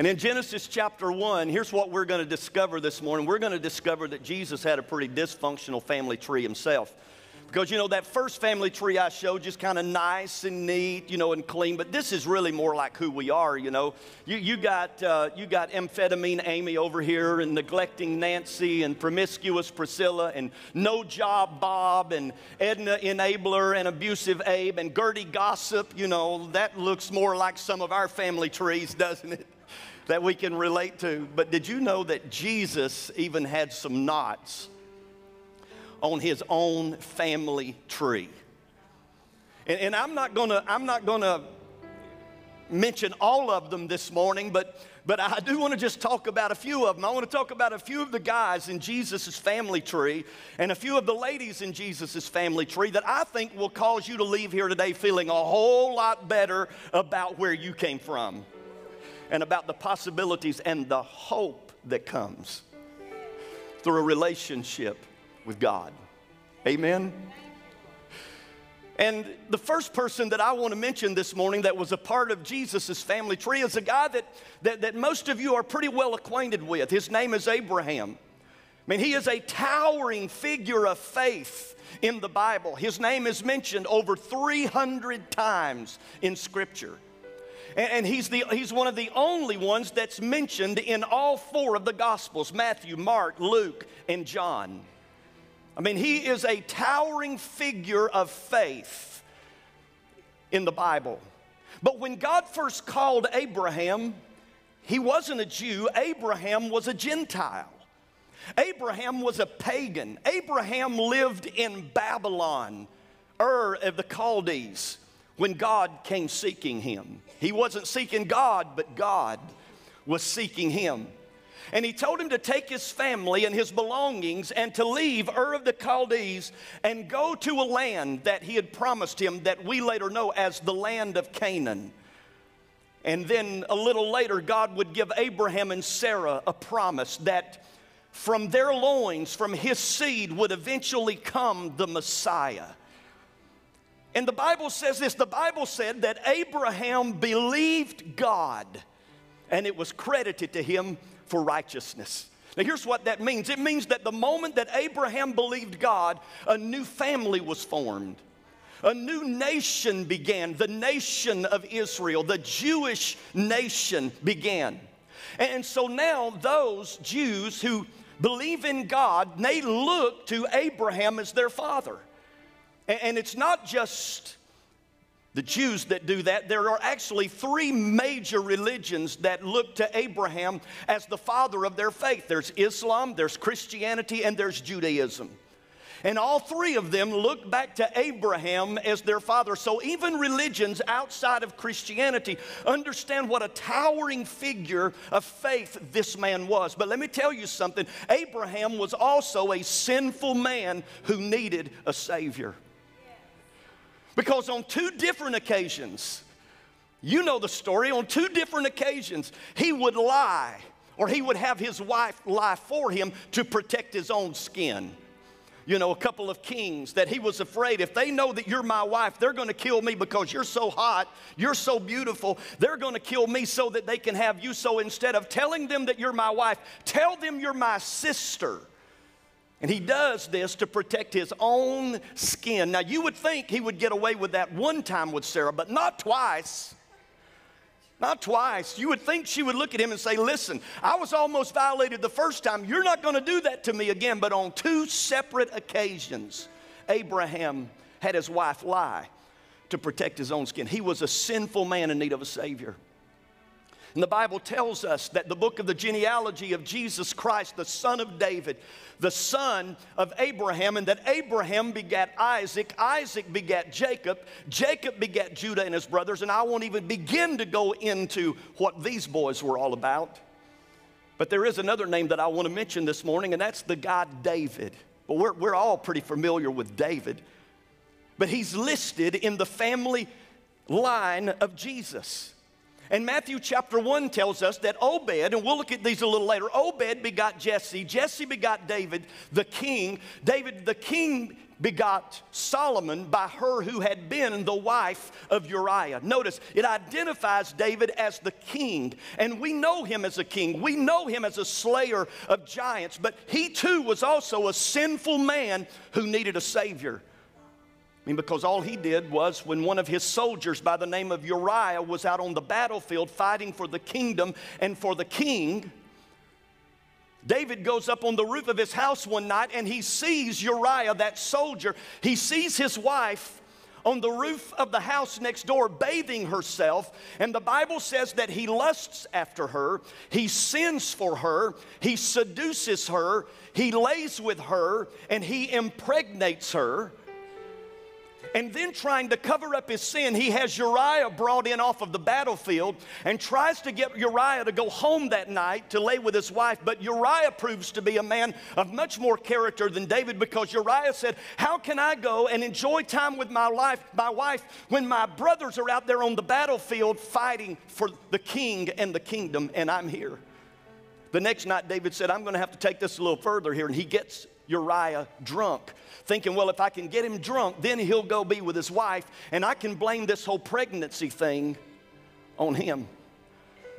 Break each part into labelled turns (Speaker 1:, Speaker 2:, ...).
Speaker 1: And in Genesis chapter 1, here's what we're going to discover this morning. We're going to discover that Jesus had a pretty dysfunctional family tree himself. Because, you know, that first family tree I showed just kind of nice and neat, you know, and clean, but this is really more like who we are, you know. You, you, got, uh, you got amphetamine Amy over here, and neglecting Nancy, and promiscuous Priscilla, and no job Bob, and Edna enabler, and abusive Abe, and Gertie gossip, you know. That looks more like some of our family trees, doesn't it? That we can relate to. But did you know that Jesus even had some knots? on his own family tree. And, and I'm not gonna, I'm not gonna mention all of them this morning, but, but I do want to just talk about a few of them. I want to talk about a few of the guys in Jesus' family tree and a few of the ladies in Jesus' family tree that I think will cause you to leave here today feeling a whole lot better about where you came from and about the possibilities and the hope that comes through a relationship with God. Amen? And the first person that I want to mention this morning that was a part of Jesus' family tree is a guy that, that, that most of you are pretty well acquainted with. His name is Abraham. I mean, he is a towering figure of faith in the Bible. His name is mentioned over 300 times in Scripture. And, and he's, the, he's one of the only ones that's mentioned in all four of the Gospels Matthew, Mark, Luke, and John. I mean, he is a towering figure of faith in the Bible. But when God first called Abraham, he wasn't a Jew, Abraham was a Gentile. Abraham was a pagan. Abraham lived in Babylon, Ur of the Chaldees, when God came seeking him. He wasn't seeking God, but God was seeking him. And he told him to take his family and his belongings and to leave Ur of the Chaldees and go to a land that he had promised him that we later know as the land of Canaan. And then a little later, God would give Abraham and Sarah a promise that from their loins, from his seed, would eventually come the Messiah. And the Bible says this the Bible said that Abraham believed God and it was credited to him for righteousness. Now, here's what that means it means that the moment that Abraham believed God, a new family was formed. A new nation began, the nation of Israel, the Jewish nation began. And so now, those Jews who believe in God, they look to Abraham as their father. And it's not just the Jews that do that, there are actually three major religions that look to Abraham as the father of their faith there's Islam, there's Christianity, and there's Judaism. And all three of them look back to Abraham as their father. So even religions outside of Christianity understand what a towering figure of faith this man was. But let me tell you something Abraham was also a sinful man who needed a Savior. Because on two different occasions, you know the story, on two different occasions, he would lie or he would have his wife lie for him to protect his own skin. You know, a couple of kings that he was afraid if they know that you're my wife, they're gonna kill me because you're so hot, you're so beautiful, they're gonna kill me so that they can have you. So instead of telling them that you're my wife, tell them you're my sister. And he does this to protect his own skin. Now, you would think he would get away with that one time with Sarah, but not twice. Not twice. You would think she would look at him and say, Listen, I was almost violated the first time. You're not going to do that to me again. But on two separate occasions, Abraham had his wife lie to protect his own skin. He was a sinful man in need of a Savior. And the Bible tells us that the book of the genealogy of Jesus Christ, the son of David, the son of Abraham, and that Abraham begat Isaac, Isaac begat Jacob, Jacob begat Judah and his brothers, and I won't even begin to go into what these boys were all about. But there is another name that I want to mention this morning, and that's the God David. Well, we're, we're all pretty familiar with David, but he's listed in the family line of Jesus. And Matthew chapter 1 tells us that Obed, and we'll look at these a little later, Obed begot Jesse, Jesse begot David, the king. David, the king, begot Solomon by her who had been the wife of Uriah. Notice, it identifies David as the king, and we know him as a king. We know him as a slayer of giants, but he too was also a sinful man who needed a savior. Mean, because all he did was when one of his soldiers by the name of Uriah was out on the battlefield fighting for the kingdom and for the king, David goes up on the roof of his house one night and he sees Uriah, that soldier. He sees his wife on the roof of the house next door bathing herself. And the Bible says that he lusts after her, he sins for her, he seduces her, he lays with her, and he impregnates her. And then, trying to cover up his sin, he has Uriah brought in off of the battlefield and tries to get Uriah to go home that night to lay with his wife. But Uriah proves to be a man of much more character than David because Uriah said, How can I go and enjoy time with my life, my wife, when my brothers are out there on the battlefield fighting for the king and the kingdom, and I'm here? The next night, David said, I'm going to have to take this a little further here. And he gets Uriah drunk, thinking, well, if I can get him drunk, then he'll go be with his wife, and I can blame this whole pregnancy thing on him.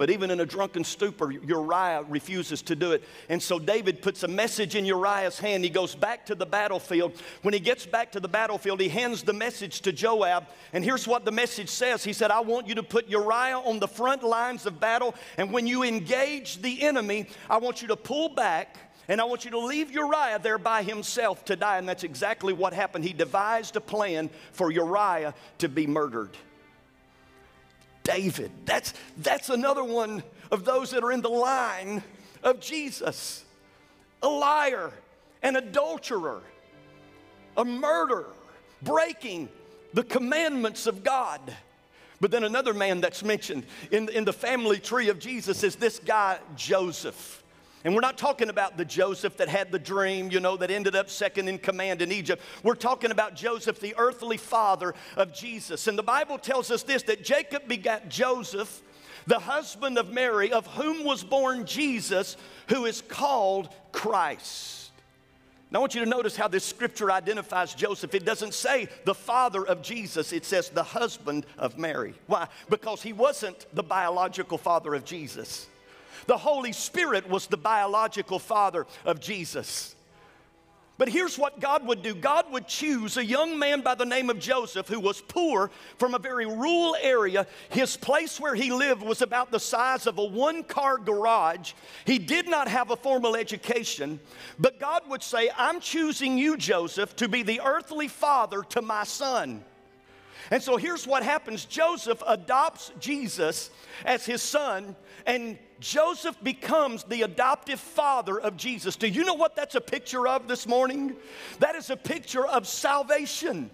Speaker 1: But even in a drunken stupor, Uriah refuses to do it. And so David puts a message in Uriah's hand. He goes back to the battlefield. When he gets back to the battlefield, he hands the message to Joab. And here's what the message says He said, I want you to put Uriah on the front lines of battle. And when you engage the enemy, I want you to pull back and I want you to leave Uriah there by himself to die. And that's exactly what happened. He devised a plan for Uriah to be murdered. David, that's, that's another one of those that are in the line of Jesus. A liar, an adulterer, a murderer, breaking the commandments of God. But then another man that's mentioned in, in the family tree of Jesus is this guy, Joseph. And we're not talking about the Joseph that had the dream, you know, that ended up second in command in Egypt. We're talking about Joseph, the earthly father of Jesus. And the Bible tells us this that Jacob begat Joseph, the husband of Mary, of whom was born Jesus, who is called Christ. Now, I want you to notice how this scripture identifies Joseph. It doesn't say the father of Jesus, it says the husband of Mary. Why? Because he wasn't the biological father of Jesus. The Holy Spirit was the biological father of Jesus. But here's what God would do God would choose a young man by the name of Joseph who was poor from a very rural area. His place where he lived was about the size of a one car garage. He did not have a formal education, but God would say, I'm choosing you, Joseph, to be the earthly father to my son. And so here's what happens Joseph adopts Jesus as his son, and Joseph becomes the adoptive father of Jesus. Do you know what that's a picture of this morning? That is a picture of salvation.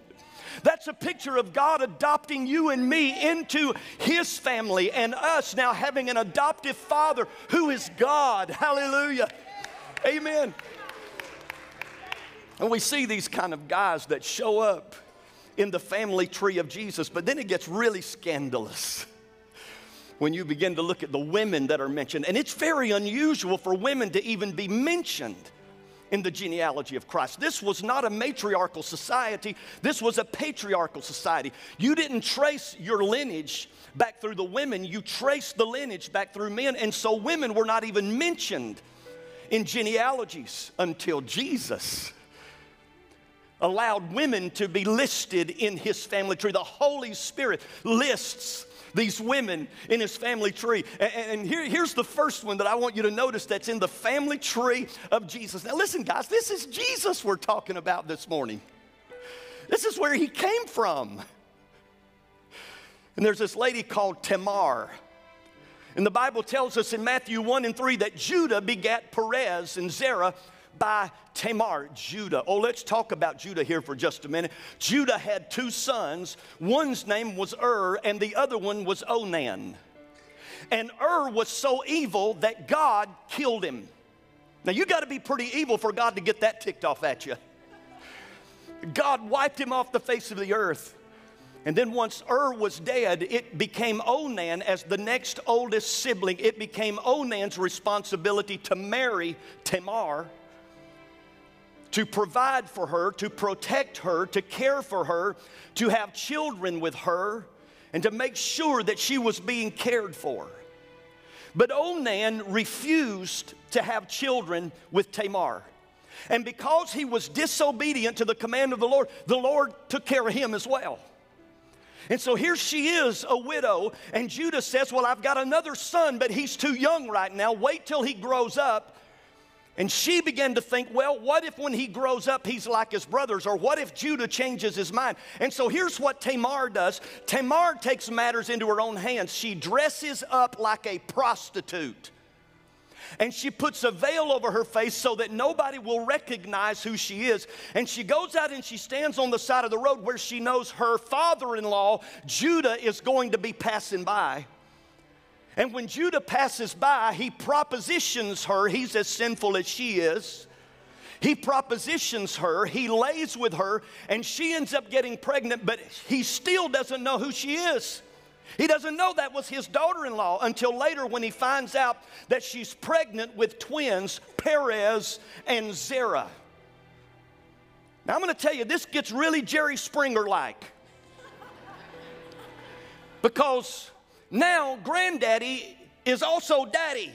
Speaker 1: That's a picture of God adopting you and me into His family and us now having an adoptive father who is God. Hallelujah. Amen. And we see these kind of guys that show up in the family tree of Jesus, but then it gets really scandalous when you begin to look at the women that are mentioned. And it's very unusual for women to even be mentioned in the genealogy of Christ. This was not a matriarchal society, this was a patriarchal society. You didn't trace your lineage back through the women, you traced the lineage back through men. And so women were not even mentioned in genealogies until Jesus allowed women to be listed in his family tree. The Holy Spirit lists these women in his family tree. And, and here, here's the first one that I want you to notice that's in the family tree of Jesus. Now, listen, guys, this is Jesus we're talking about this morning. This is where he came from. And there's this lady called Tamar. And the Bible tells us in Matthew 1 and 3 that Judah begat Perez and Zerah by Tamar, Judah. Oh, let's talk about Judah here for just a minute. Judah had two sons. One's name was Ur, and the other one was Onan. And Ur was so evil that God killed him. Now, you got to be pretty evil for God to get that ticked off at you. God wiped him off the face of the earth. And then once Ur was dead, it became Onan as the next oldest sibling. It became Onan's responsibility to marry Tamar, to provide for her, to protect her, to care for her, to have children with her, and to make sure that she was being cared for. But Onan refused to have children with Tamar. And because he was disobedient to the command of the Lord, the Lord took care of him as well. And so here she is, a widow, and Judah says, Well, I've got another son, but he's too young right now. Wait till he grows up. And she began to think, well, what if when he grows up he's like his brothers? Or what if Judah changes his mind? And so here's what Tamar does Tamar takes matters into her own hands. She dresses up like a prostitute and she puts a veil over her face so that nobody will recognize who she is. And she goes out and she stands on the side of the road where she knows her father in law, Judah, is going to be passing by. And when Judah passes by, he propositions her. He's as sinful as she is. He propositions her, he lays with her, and she ends up getting pregnant, but he still doesn't know who she is. He doesn't know that was his daughter in law until later when he finds out that she's pregnant with twins, Perez and Zerah. Now, I'm going to tell you, this gets really Jerry Springer like. Because now granddaddy is also daddy.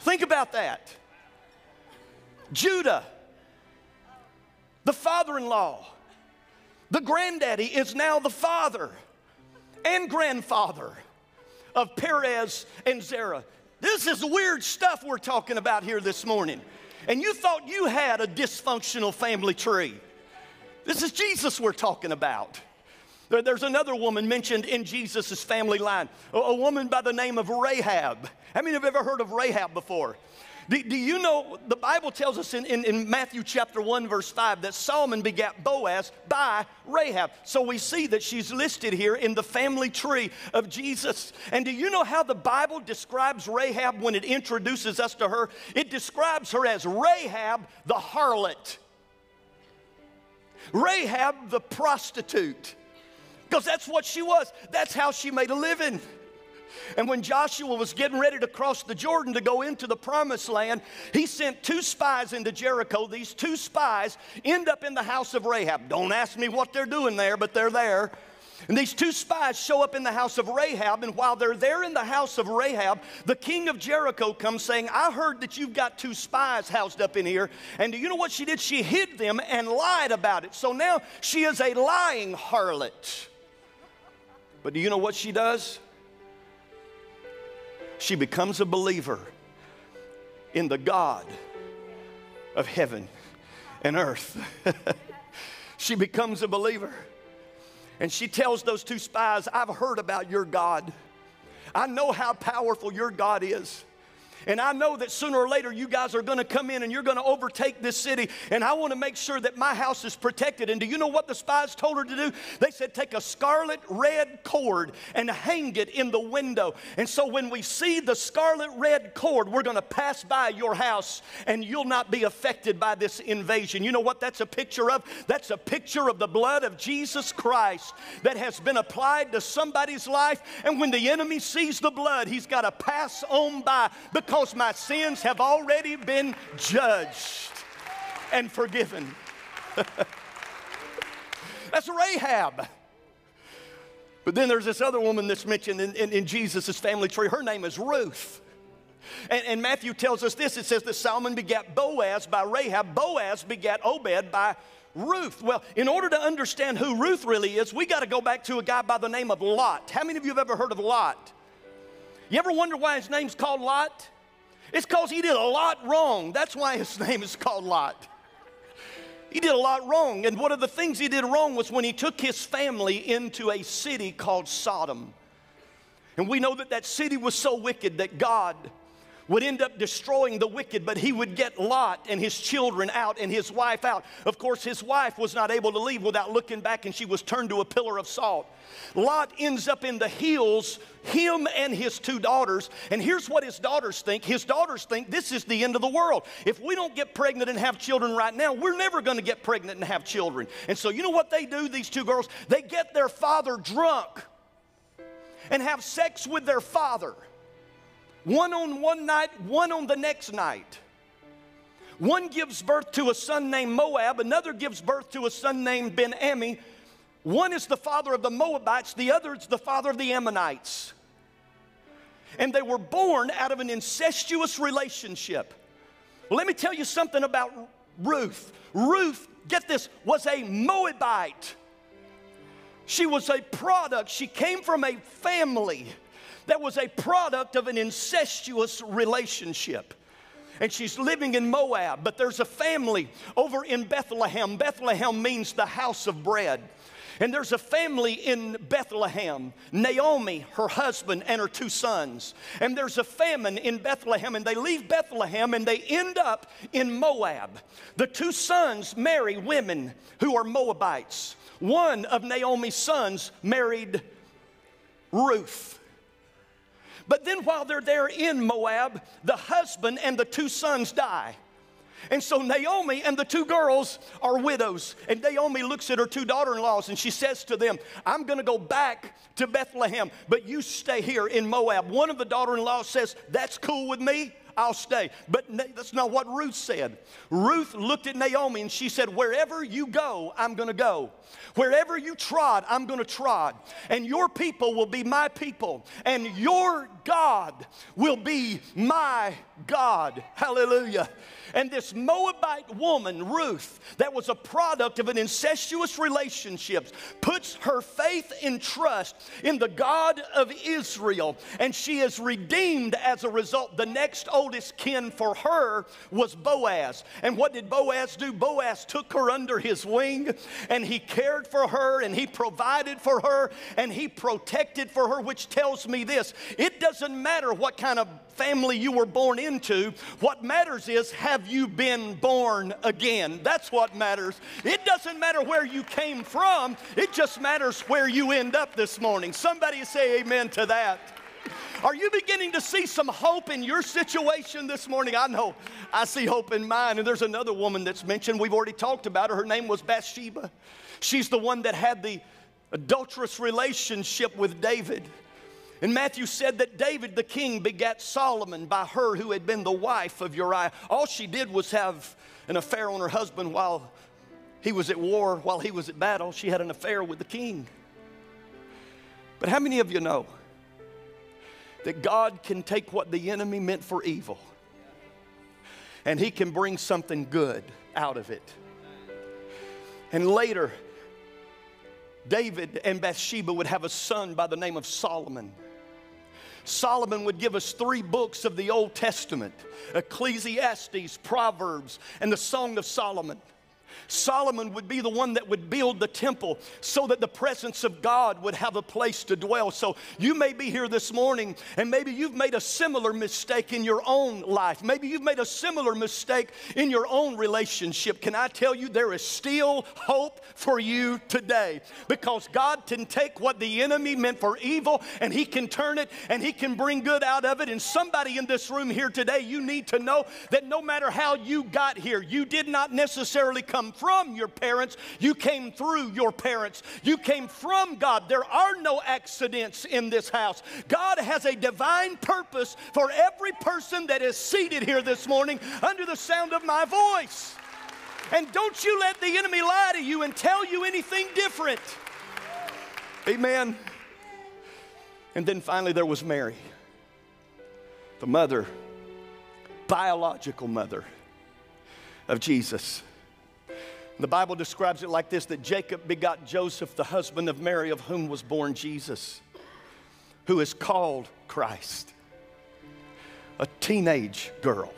Speaker 1: Think about that. Judah, the father in law, the granddaddy is now the father and grandfather of Perez and Zerah. This is weird stuff we're talking about here this morning. And you thought you had a dysfunctional family tree. This is Jesus we're talking about. There's another woman mentioned in Jesus' family line, a woman by the name of Rahab. How many have ever heard of Rahab before? Do, do you know the Bible tells us in, in, in, Matthew chapter 1, verse 5, that Solomon begat Boaz by Rahab. So we see that she's listed here in the family tree of Jesus. And do you know how the Bible describes Rahab when it introduces us to her? It describes her as Rahab the harlot, Rahab the prostitute. Because that's what she was. That's how she made a living. And when Joshua was getting ready to cross the Jordan to go into the promised land, he sent two spies into Jericho. These two spies end up in the house of Rahab. Don't ask me what they're doing there, but they're there. And these two spies show up in the house of Rahab, and while they're there in the house of Rahab, the king of Jericho comes saying, I heard that you've got two spies housed up in here. And do you know what she did? She hid them and lied about it. So now she is a lying harlot. But do you know what she does? she becomes a believer in the God of heaven and earth. she becomes a believer. And she tells those two spies, I've heard about your God. I know how powerful your God is. And I know that sooner or later you guys are going to come in and you're going to overtake this city. And I want to make sure that my house is protected. And do you know what the spies told her to do? They said, take a scarlet red cord and hang it in the window. And so when we see the scarlet red cord, we're going to pass by your house and you'll not be affected by this invasion. You know what that's a picture of? That's a picture of the blood of Jesus Christ that has been applied to somebody's life. And when the enemy sees the blood, he's got to pass on by because because my sins have already been judged and forgiven. that's Rahab. But then there's this other woman that's mentioned in, in, in Jesus' family tree. Her name is Ruth. And, and, Matthew tells us this it says that Solomon begat Boaz by Rahab, Boaz begat Obed by Ruth. Well, in order to understand who Ruth really is, we got to go back to a guy by the name of Lot. How many of you have ever heard of Lot? You ever wonder why his name's called Lot? It's because he did a lot wrong. That's why his name is called Lot. He did a lot wrong. And one of the things he did wrong was when he took his family into a city called Sodom. And we know that that city was so wicked that God would end up destroying the wicked, but he would get Lot and his children out and his wife out. Of course, his wife was not able to leave without looking back and she was turned to a pillar of salt. Lot ends up in the hills, him and his two daughters. And here's what his daughters think his daughters think this is the end of the world. If we don't get pregnant and have children right now, we're never going to get pregnant and have children. And so, you know what they do, these two girls? They get their father drunk and have sex with their father. One on one night, one on the next night. One gives birth to a son named Moab, another gives birth to a son named Ben Ami. One is the father of the Moabites, the other is the father of the Ammonites. And they were born out of an incestuous relationship. Well, let me tell you something about Ruth. Ruth, get this, was a Moabite. She was a product, she came from a family that was a product of an incestuous relationship. And she's living in Moab, but there's a family over in Bethlehem. Bethlehem means the house of bread. And there's a family in Bethlehem Naomi, her husband, and her two sons. And there's a famine in Bethlehem, and they leave Bethlehem and they end up in Moab. The two sons marry women who are Moabites. One of Naomi's sons married Ruth. But then while they're there in Moab, the husband and the two sons die. And so Naomi and the two girls are widows. And Naomi looks at her two daughter in laws and she says to them, I'm going to go back to Bethlehem, but you stay here in Moab. One of the daughter in laws says, That's cool with me. I'll stay. But that's not what Ruth said. Ruth looked at Naomi and she said, Wherever you go, I'm going to go. Wherever you trod, I'm going to trod. And your people will be my people. And your God will be my God. Hallelujah. And this Moabite woman, Ruth, that was a product of an incestuous relationship, puts her faith and trust in the God of Israel. And she is redeemed as a result. The next oldest kin for her was Boaz. And what did Boaz do? Boaz took her under his wing and he cared for her and he provided for her and he protected for her, which tells me this it doesn't matter what kind of family you were born into. What matters is, have you been born again? That's what matters. It doesn't matter where you came from, it just matters where you end up this morning. Somebody say amen to that. Are you beginning to see some hope in your situation this morning? I know I see hope in mine. And there's another woman that's mentioned. We've already talked about her. Her name was Bathsheba. She's the one that had the adulterous relationship with David. And Matthew said that David the king begat Solomon by her who had been the wife of Uriah. All she did was have an affair on her husband while he was at war, while he was at battle. She had an affair with the king. But how many of you know that God can take what the enemy meant for evil and he can bring something good out of it? And later, David and Bathsheba would have a son by the name of Solomon. Solomon would give us three books of the Old Testament Ecclesiastes, Proverbs, and the Song of Solomon. Solomon would be the one that would build the temple so that the presence of God would have a place to dwell. So you may be here this morning and maybe you've made a similar mistake in your own life. Maybe you've made a similar mistake in your own relationship. Can I tell you there is still hope for you today because God can take what the enemy meant for evil and he can turn it and he can bring good out of it. And somebody in this room here today, you need to know that no matter how you got here, you did not necessarily come from your parents, you came through your parents. You came from God. There are no accidents in this house. God has a divine purpose for every person that is seated here this morning under the sound of my voice. And don't you let the enemy lie to you and tell you anything different. Amen. And then finally, there was Mary, the mother, biological mother of Jesus. The Bible describes it like this that Jacob begot Joseph, the husband of Mary, of whom was born Jesus, who is called Christ. A teenage girl.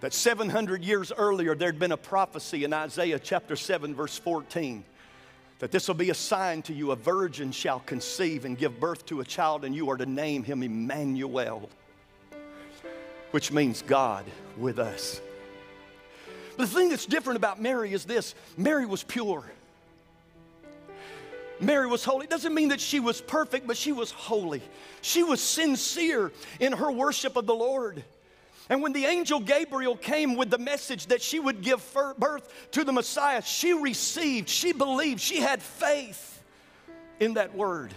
Speaker 1: That 700 years earlier, there'd been a prophecy in Isaiah chapter 7, verse 14 that this will be a sign to you a virgin shall conceive and give birth to a child, and you are to name him Emmanuel. which means God with us. But the thing that's different about Mary is this Mary was pure. Mary was holy. It doesn't mean that she was perfect, but she was holy. She was sincere in her worship of the Lord. And when the angel Gabriel came with the message that she would give birth to the Messiah, she received, she believed, she had faith in that word.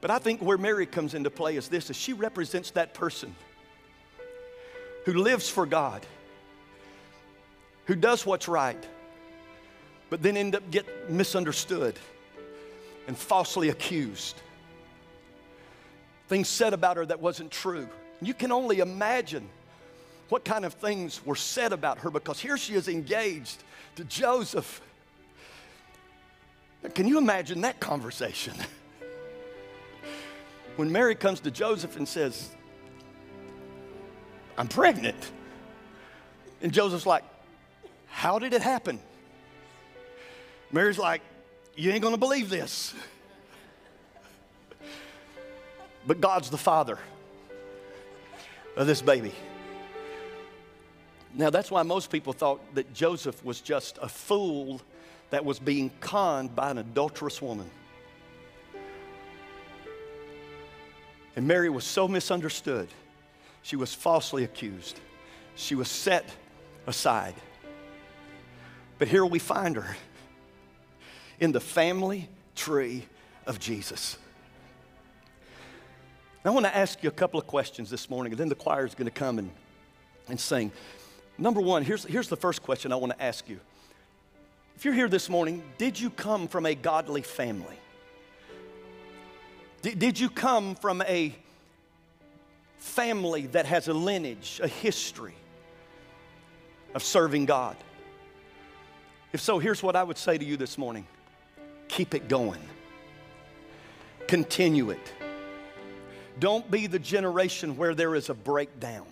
Speaker 1: But I think where Mary comes into play is this is she represents that person who lives for God, who does what's right, but then end up get misunderstood and falsely accused. Things said about her that wasn't true. You can only imagine what kind of things were said about her because here she is engaged to Joseph. Can you imagine that conversation? when Mary comes to Joseph and says, I'm pregnant. And Joseph's like, How did it happen? Mary's like, You ain't gonna believe this. But God's the father of this baby. Now, that's why most people thought that Joseph was just a fool that was being conned by an adulterous woman. And Mary was so misunderstood. She was falsely accused. She was set aside. But here we find her in the family tree of Jesus. I want to ask you a couple of questions this morning, and then the choir is going to come and, and sing. Number one, here's, here's the first question I want to ask you. If you're here this morning, did you come from a godly family? Did, did you come from a family that has a lineage, a history of serving God? If so, here's what I would say to you this morning keep it going, continue it. Don't be the generation where there is a breakdown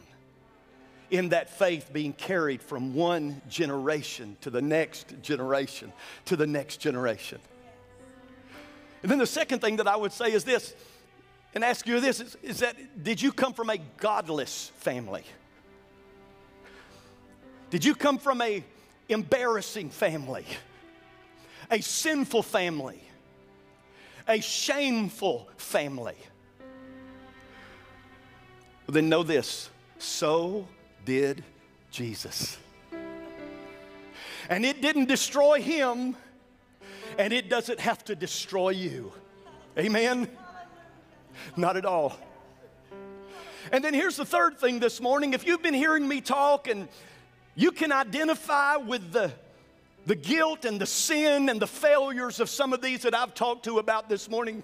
Speaker 1: in that faith being carried from one generation to the next generation to the next generation. And then the second thing that I would say is this, and ask you this is, is that did you come from a godless family? Did you come from a embarrassing family? A sinful family? A shameful family? Then know this so did Jesus. And it didn't destroy him and it doesn't have to destroy you. Amen? Not at all. And then here's the third thing this morning. If you've been hearing me talk and you can identify with the, the guilt and the sin and the failures of some of these that I've talked to about this morning,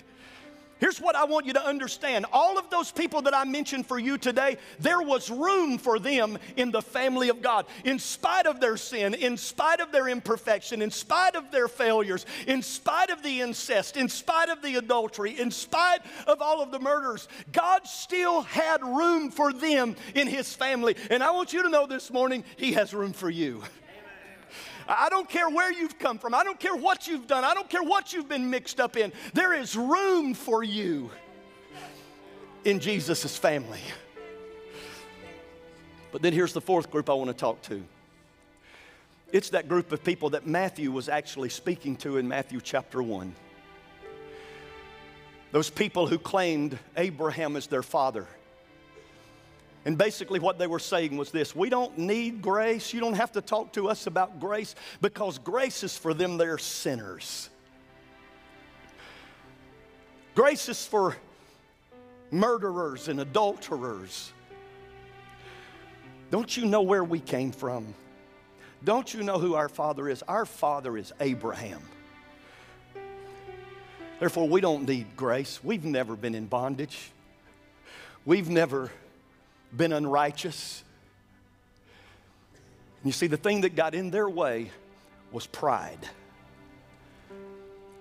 Speaker 1: Here's what I want you to understand. All of those people that I mentioned for you today, there was room for them in the family of God. In spite of their sin, in spite of their imperfection, in spite of their failures, in spite of the incest, in spite of the adultery, in spite of all of the murders, God still had room for them in His family. And I want you to know this morning, He has room for you. I don't care where you've come from. I don't care what you've done. I don't care what you've been mixed up in. There is room for you in Jesus' family. But then here's the fourth group I want to talk to. It's that group of people that Matthew was actually speaking to in Matthew chapter 1. Those people who claimed Abraham as their father. And basically, what they were saying was this We don't need grace. You don't have to talk to us about grace because grace is for them, they're sinners. Grace is for murderers and adulterers. Don't you know where we came from? Don't you know who our father is? Our father is Abraham. Therefore, we don't need grace. We've never been in bondage. We've never been unrighteous. You see, the thing that got in their way was pride.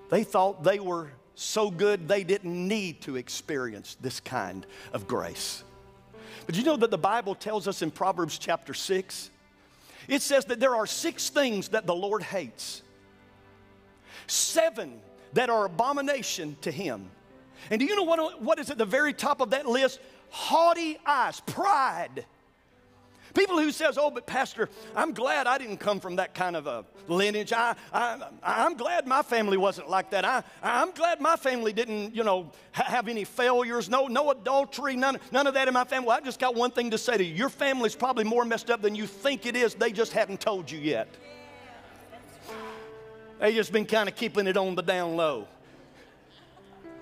Speaker 1: They thought they were so good they didn't need to experience this kind of grace. But you know that the Bible tells us in Proverbs chapter 6, it says that there are six things that the Lord hates, seven that are abomination to Him. And do you know what, what is at the very top of that list? Haughty eyes, pride. People who says, oh, but pastor, I'm glad I didn't come from that kind of a lineage. I, I, I'm glad my family wasn't like that. I, I'm glad my family didn't, you know, have any failures, no, no adultery, none, none of that in my family. Well, I just got one thing to say to you. Your family's probably more messed up than you think it is. They just haven't told you yet. They just been kind of keeping it on the down low.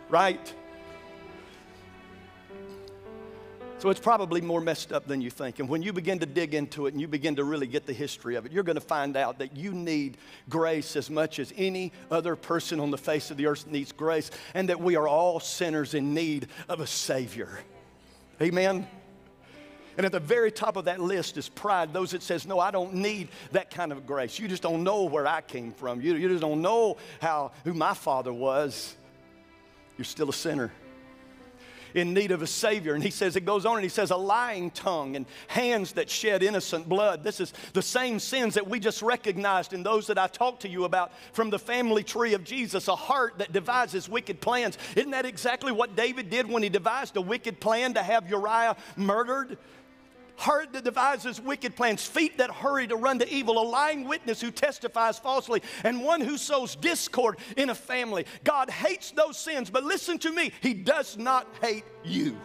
Speaker 1: Right? So it's probably more messed up than you think. And when you begin to dig into it and you begin to really get the history of it, you're going to find out that you need grace as much as any other person on the face of the earth needs grace, and that we are all sinners in need of a Savior. Amen? And at the very top of that list is pride. Those that says, no, I don't need that kind of grace. You just don't know where I came from. You, you just don't know how, who my father was. You're still a sinner in need of a Savior. And he says, it goes on and he says, a lying tongue and hands that shed innocent blood. This is the same sins that we just recognized in those that I talked to you about from the family tree of Jesus, a heart that devises wicked plans. Isn't that exactly what David did when he devised a wicked plan to have Uriah murdered? Heart that devises wicked plans, feet that hurry to run to evil, a lying witness who testifies falsely, and one who sows discord in a family. God hates those sins, but listen to me, He does not hate you.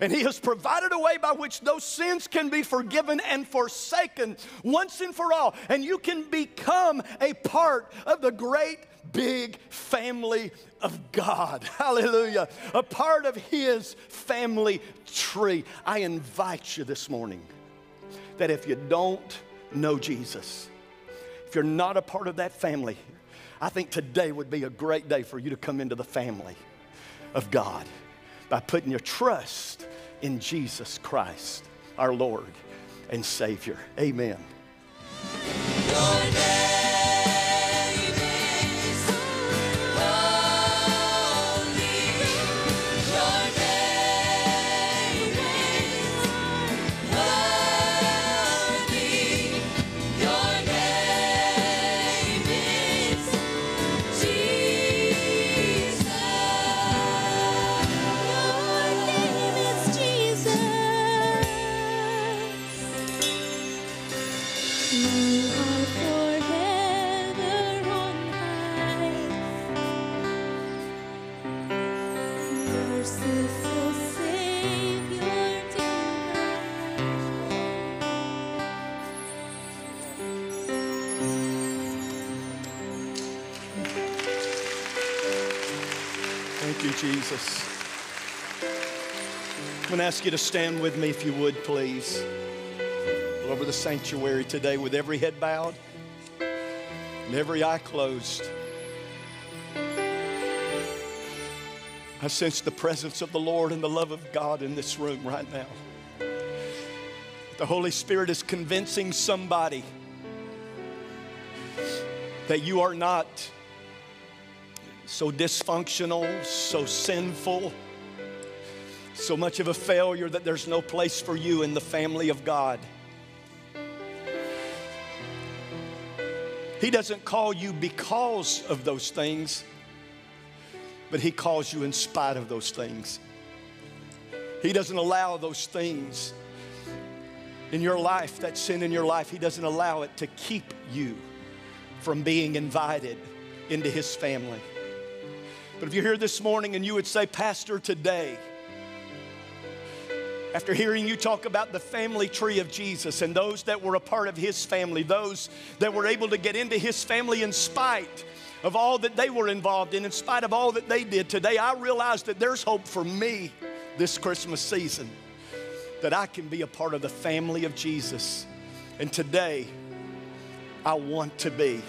Speaker 1: And he has provided a way by which those sins can be forgiven and forsaken once and for all. And you can become a part of the great big family of God. Hallelujah. A part of his family tree. I invite you this morning that if you don't know Jesus, if you're not a part of that family, I think today would be a great day for you to come into the family of God by putting your trust in Jesus Christ, our Lord and Savior. Amen. Jesus. I'm going to ask you to stand with me if you would, please. Over the sanctuary today with every head bowed and every eye closed. I sense the presence of the Lord and the love of God in this room right now. The Holy Spirit is convincing somebody that you are not so dysfunctional, so sinful, so much of a failure that there's no place for you in the family of God. He doesn't call you because of those things, but He calls you in spite of those things. He doesn't allow those things in your life, that sin in your life, He doesn't allow it to keep you from being invited into His family. But if you're here this morning and you would say, Pastor, today, after hearing you talk about the family tree of Jesus and those that were a part of his family, those that were able to get into his family in spite of all that they were involved in, in spite of all that they did, today I realize that there's hope for me this Christmas season, that I can be a part of the family of Jesus. And today, I want to be